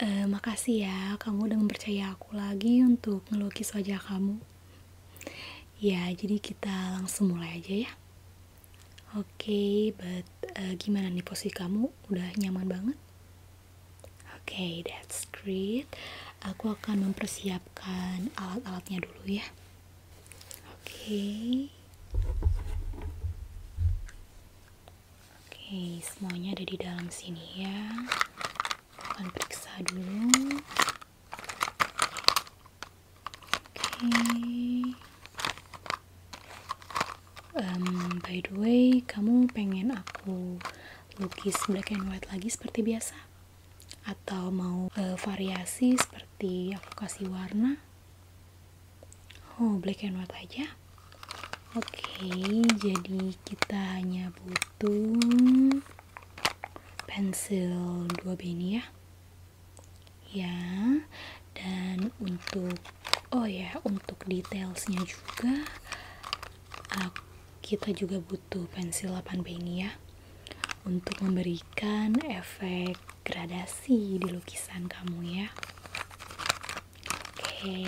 Eh, makasih ya kamu udah mempercaya aku lagi untuk ngelukis wajah kamu. Ya, jadi kita langsung mulai aja ya. Oke, but eh, gimana nih posisi kamu? Udah nyaman banget? Oke, that's great. Aku akan mempersiapkan alat-alatnya dulu ya. Oke. Oke, semuanya ada di dalam sini ya. Akan periksa dulu. Oke. By the way, kamu pengen aku lukis black and white lagi seperti biasa? Atau mau eh, variasi seperti aku kasih warna? Oh, black and white aja. Oke, jadi kita hanya butuh pensil 2B ini ya. Ya, dan untuk oh ya, untuk detailsnya juga ak- kita juga butuh pensil 8B ini ya untuk memberikan efek gradasi di lukisan kamu ya. Oke.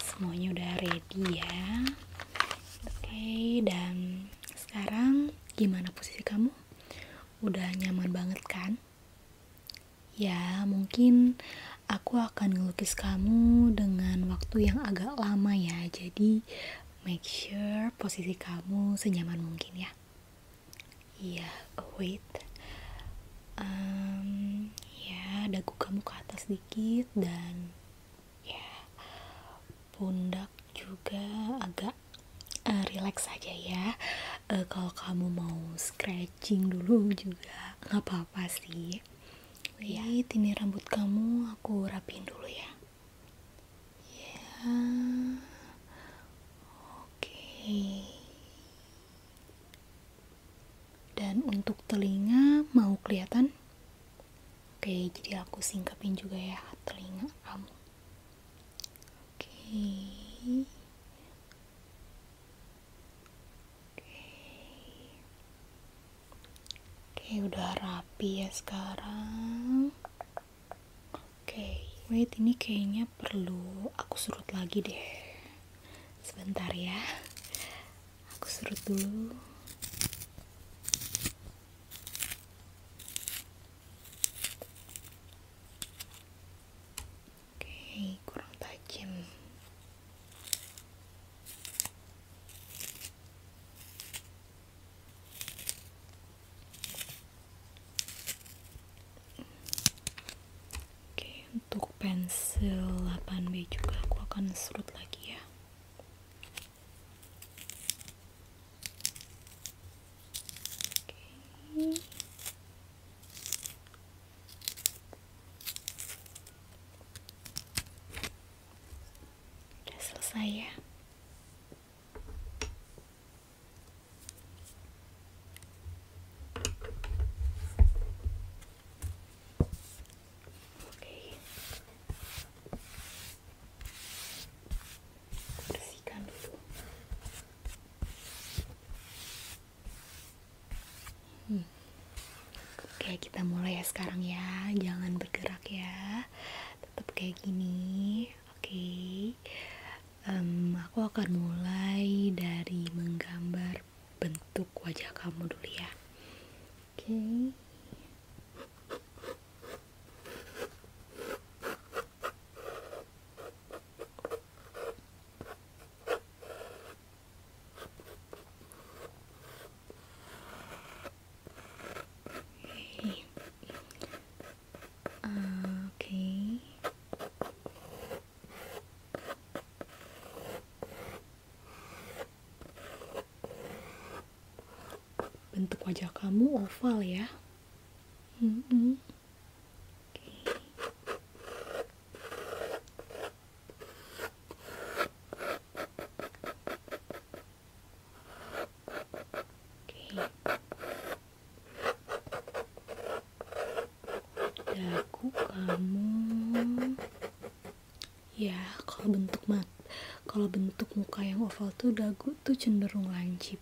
Semuanya udah ready ya. Oke, dan sekarang gimana posisi kamu? Udah nyaman banget kan? Ya, mungkin aku akan ngelukis kamu dengan waktu yang agak lama ya. Jadi, make sure posisi kamu senyaman mungkin ya. Iya, oh wait. Em, ya, dagu kamu ke atas dikit dan ya, pundak juga agak eh, relax aja ya. Eh, kalau kamu mau scratching dulu juga nggak apa-apa sih. Wait, ini rambut kamu aku rapiin dulu ya. Ya, oke. Dan untuk telinga mau kelihatan? Oke, jadi aku singkapin juga ya telinga kamu. Oke. Oke, udah rapi ya sekarang. Oke, wait ini kayaknya perlu aku surut lagi deh. Sebentar ya. Aku surut dulu. Oke, kurang tajam. Oke, untuk pensil 8B juga aku akan surut lagi ya. Oke. Udah selesai ya. Oke. Bersihkan dulu. Hmm. Kita mulai ya sekarang ya. Jangan bergerak ya. Tetap kayak gini. Oke. Em, aku akan mulai dari bentuk wajah kamu oval ya. Mm -hmm. kamu. Ya kalau bentuk mat kalau bentuk muka yang oval tuh dagu tuh cenderung lancip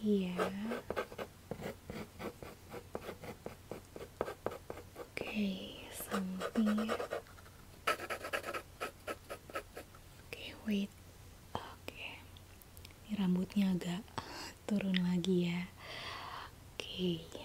iya. Oke samping. Oke wait. Oke. Ini rambutnya agak turun lagi ya. Oke.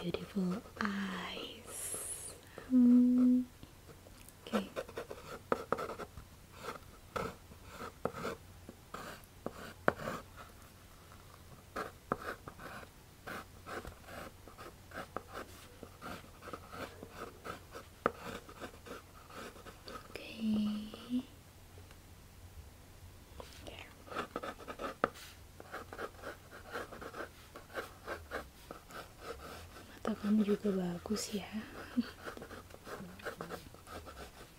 Beautiful eyes. Hmm. Juga bagus ya.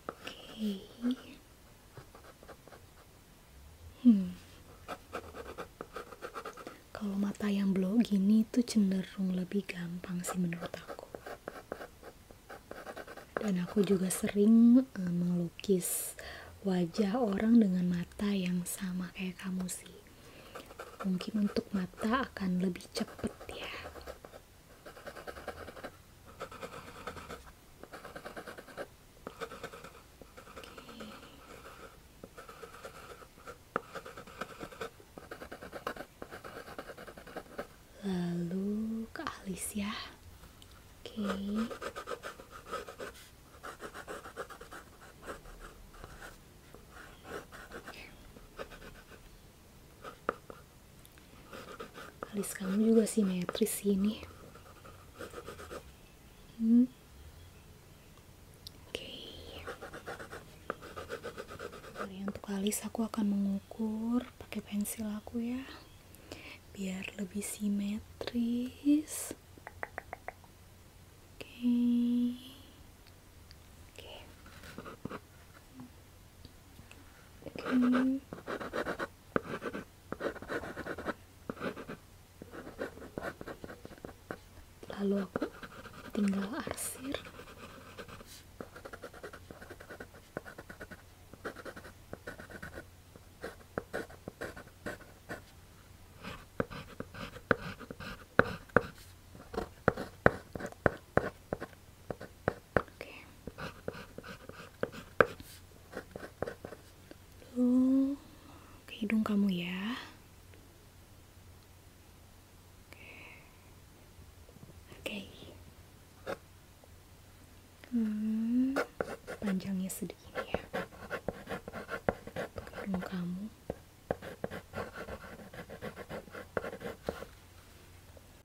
Oke. Hmm. Kalau mata yang blok gini tuh cenderung lebih gampang sih menurut aku dan aku juga sering eh, melukis wajah orang dengan mata yang sama kayak kamu sih mungkin untuk mata akan lebih cepet ya lalu ke alis ya. Oke. Alis kamu juga simetris ini. Hmm. Oke, untuk alis aku akan mengukur pakai pensil aku ya. Biar lebih simetris lalu aku tinggal arsir oke lalu ke hidung kamu ya Oke. Hmm, panjangnya segini ya. Hidung kamu.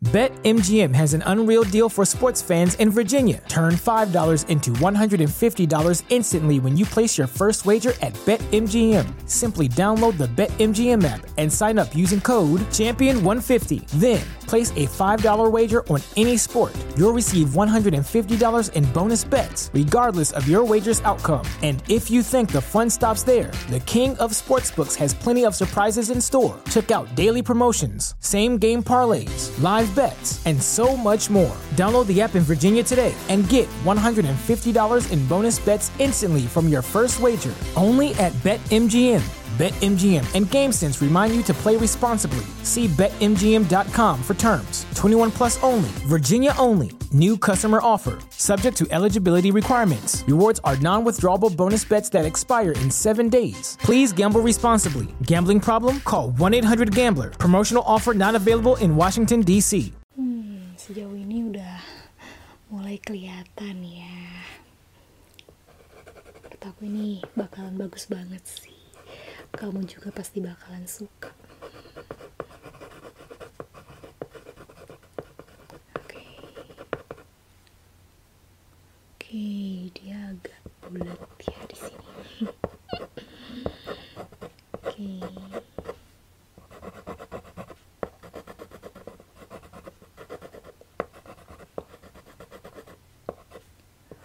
BetMGM has an unreal deal for sports fans in Virginia. Turn $5 into $150 instantly when you place your first wager at BetMGM. Simply download the BetMGM app and sign up using code Champion150. Then place a $5 wager on any sport. You'll receive $150 in bonus bets, regardless of your wager's outcome. And if you think the fun stops there, the King of Sportsbooks has plenty of surprises in store. Check out daily promotions, same game parlays, live bets, and so much more. Download the app in Virginia today and get $150 in bonus bets instantly from your first wager. Only at BetMGM. BetMGM and GameSense remind you to play responsibly. See BetMGM.com for terms. 21 plus only, Virginia only. New customer offer. Subject to eligibility requirements. Rewards are non withdrawable bonus bets that expire in seven days. Please gamble responsibly. Gambling problem? Call 1 800 Gambler. Promotional offer not available in Washington, D.C. Hmm, sejauh ini udah mulai kelihatan ya. Ini bakalan bagus banget sih. Kamu juga pasti bakalan suka. Oke. Oke. jadi dia agak bulat ya di sini oke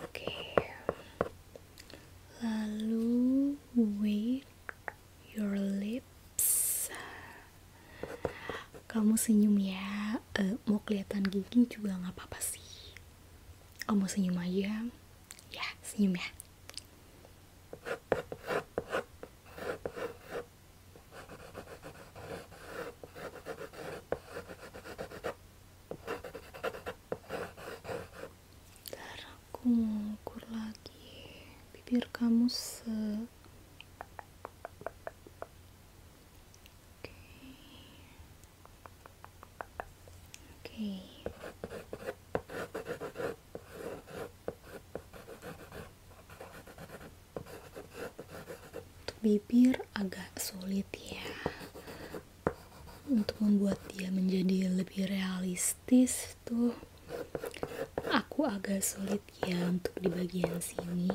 oke lalu wait your lips kamu senyum ya. Eh, mau kelihatan gigi juga nggak apa-apa sih. Kamu senyum aja. Ya senyum ya Ntar aku mau ukur lagi bibir kamu se Oke. Oke. Untuk bibir agak sulit ya. Untuk membuat dia menjadi lebih realistis tuh aku agak sulit ya untuk di bagian sini.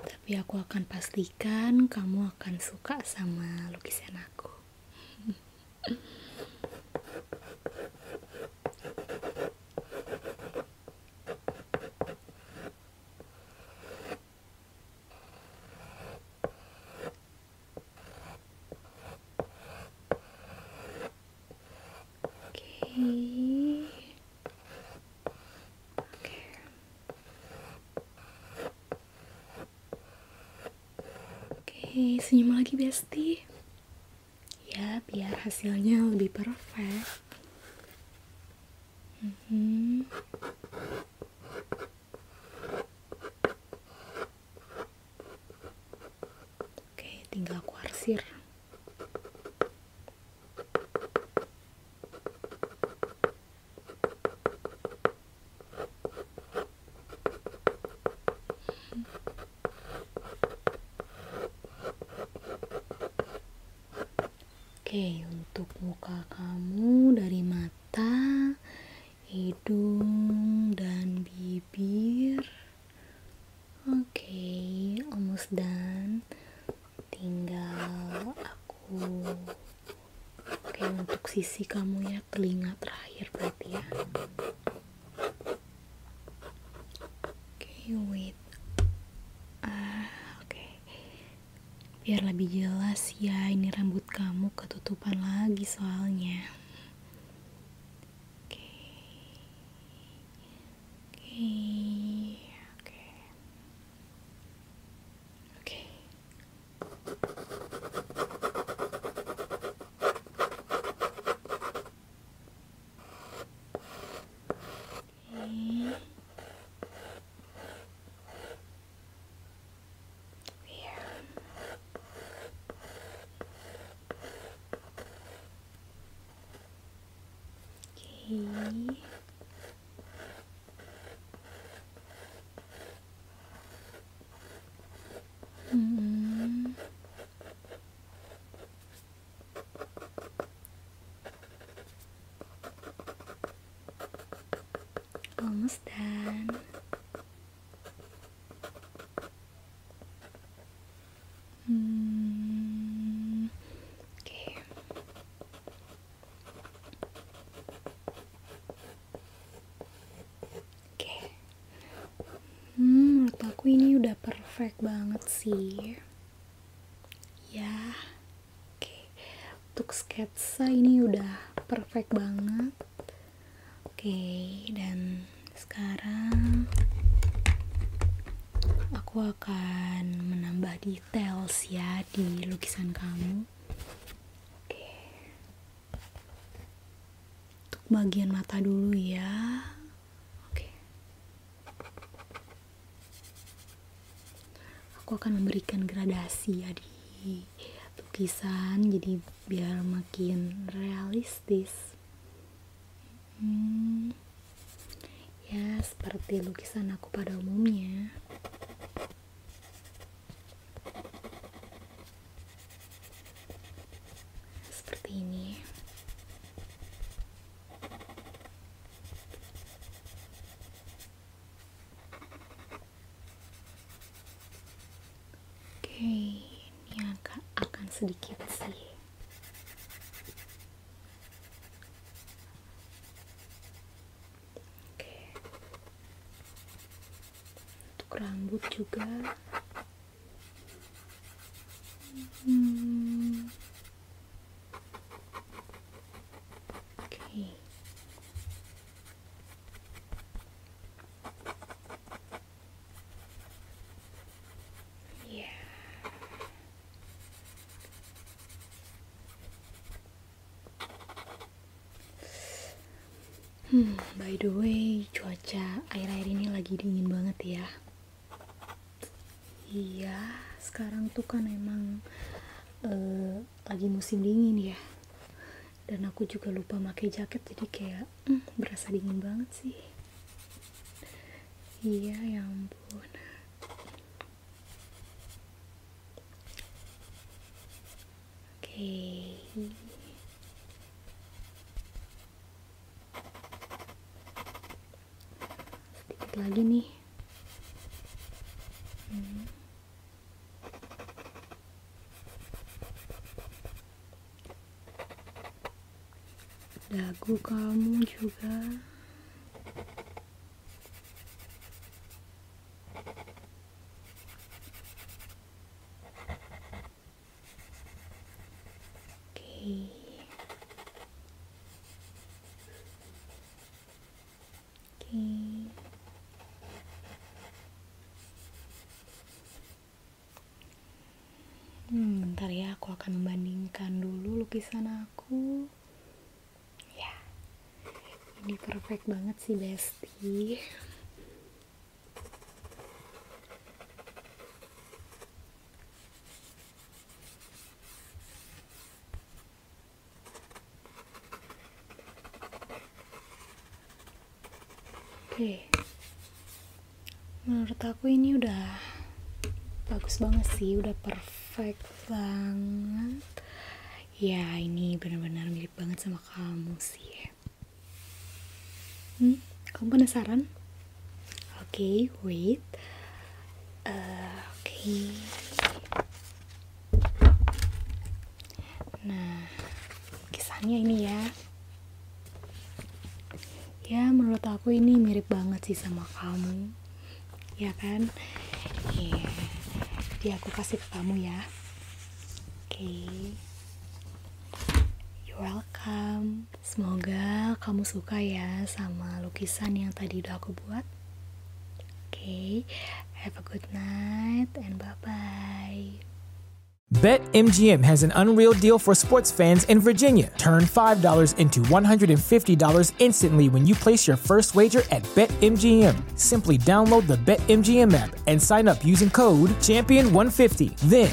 Tapi aku akan pastikan kamu akan suka sama lukisan aku. Oke. Senyum lagi Besti. Ya, biar hasilnya lebih perfect. Mhm. Oke, tinggal aku arsir. Oke, untuk muka kamu dari mata, hidung, dan bibir. Oke, almost done. Tinggal aku. Oke, untuk sisi kamu ya, telinga terakhir berarti ya. Oke, wait. Ah, oke. Biar lebih jelas ya, ini rambut kamu ketutupan lagi soalnya. Oke. Hmm. Almost done. Hmm. Oke. Oke. Hmm, menurut aku ini udah perfect banget sih. Ya. Oke. Untuk sketsa ini udah perfect banget. Oke, dan sekarang aku akan menambah details ya di lukisan kamu. Oke. Untuk bagian mata dulu ya. Aku akan memberikan gradasi ya di lukisan jadi biar makin realistis. Hmm. Ya, seperti lukisan aku pada umumnya. Seperti ini. sedikit sih oke untuk rambut juga hmm. oke ya Hmm, by the way, cuaca air-air ini lagi dingin banget ya. Iya, sekarang tuh kan emang eh, lagi musim dingin ya. Dan aku juga lupa pakai jaket jadi kayak hmm, berasa dingin banget sih. Iya, ya ampun. Oke. sedikit lagi nih Hmm. Dagu kamu juga. Oke. Oke. Hmm, bentar ya, aku akan membandingkan dulu lukisan aku. Perfect banget sih, Besti. Oke, menurut aku ini udah bagus banget sih udah perfect banget. Ya ini benar-benar mirip banget sama kamu sih hmm, kamu penasaran? Oke okay, wait. Uh, oke. Okay. nah kisahnya ini ya. Ya menurut aku ini mirip banget sih sama kamu. Ya kan? Yeah jadi aku kasih ke kamu ya. Oke. okay. Welcome semoga kamu suka ya sama lukisan yang tadi udah aku buat oke okay. have a good night and bye bye BetMGM has an unreal deal for sports fans in Virginia. Turn $5 into $150 instantly when you place your first wager at BetMGM. Simply download the BetMGM app and sign up using code Champion150. Then,